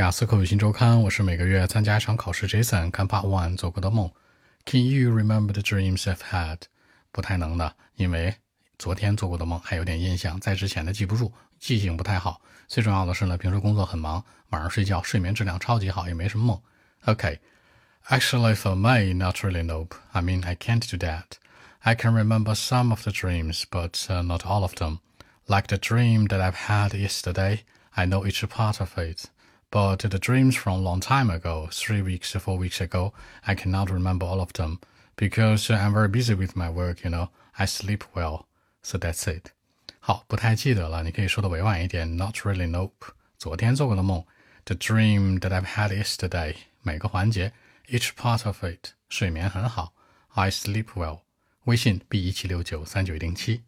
雅思口语新周刊，我是每个月参加一场考试。Jason 看 Part One 做过的梦，Can you remember the dreams I've had？不太能的，因为昨天做过的梦还有点印象，在之前的记不住，记性不太好。最重要的是呢，平时工作很忙，晚上睡觉睡眠质量超级好，也没什么梦。OK，Actually for me, not really nope. I mean I can't do that. I can remember some of the dreams, but uh, not all of them. Like the dream that I've had yesterday, I know each part of it. But the dreams from a long time ago, three weeks, four weeks ago, I cannot remember all of them because I'm very busy with my work, you know. I sleep well. So that's it. 好，不太记得了，你可以说的委婉一点，Not really, nope。昨天做过的梦，The dream that I've had yesterday，每个环节，each part of it，睡眠很好，I sleep well。微信 b 一七六九三九零七。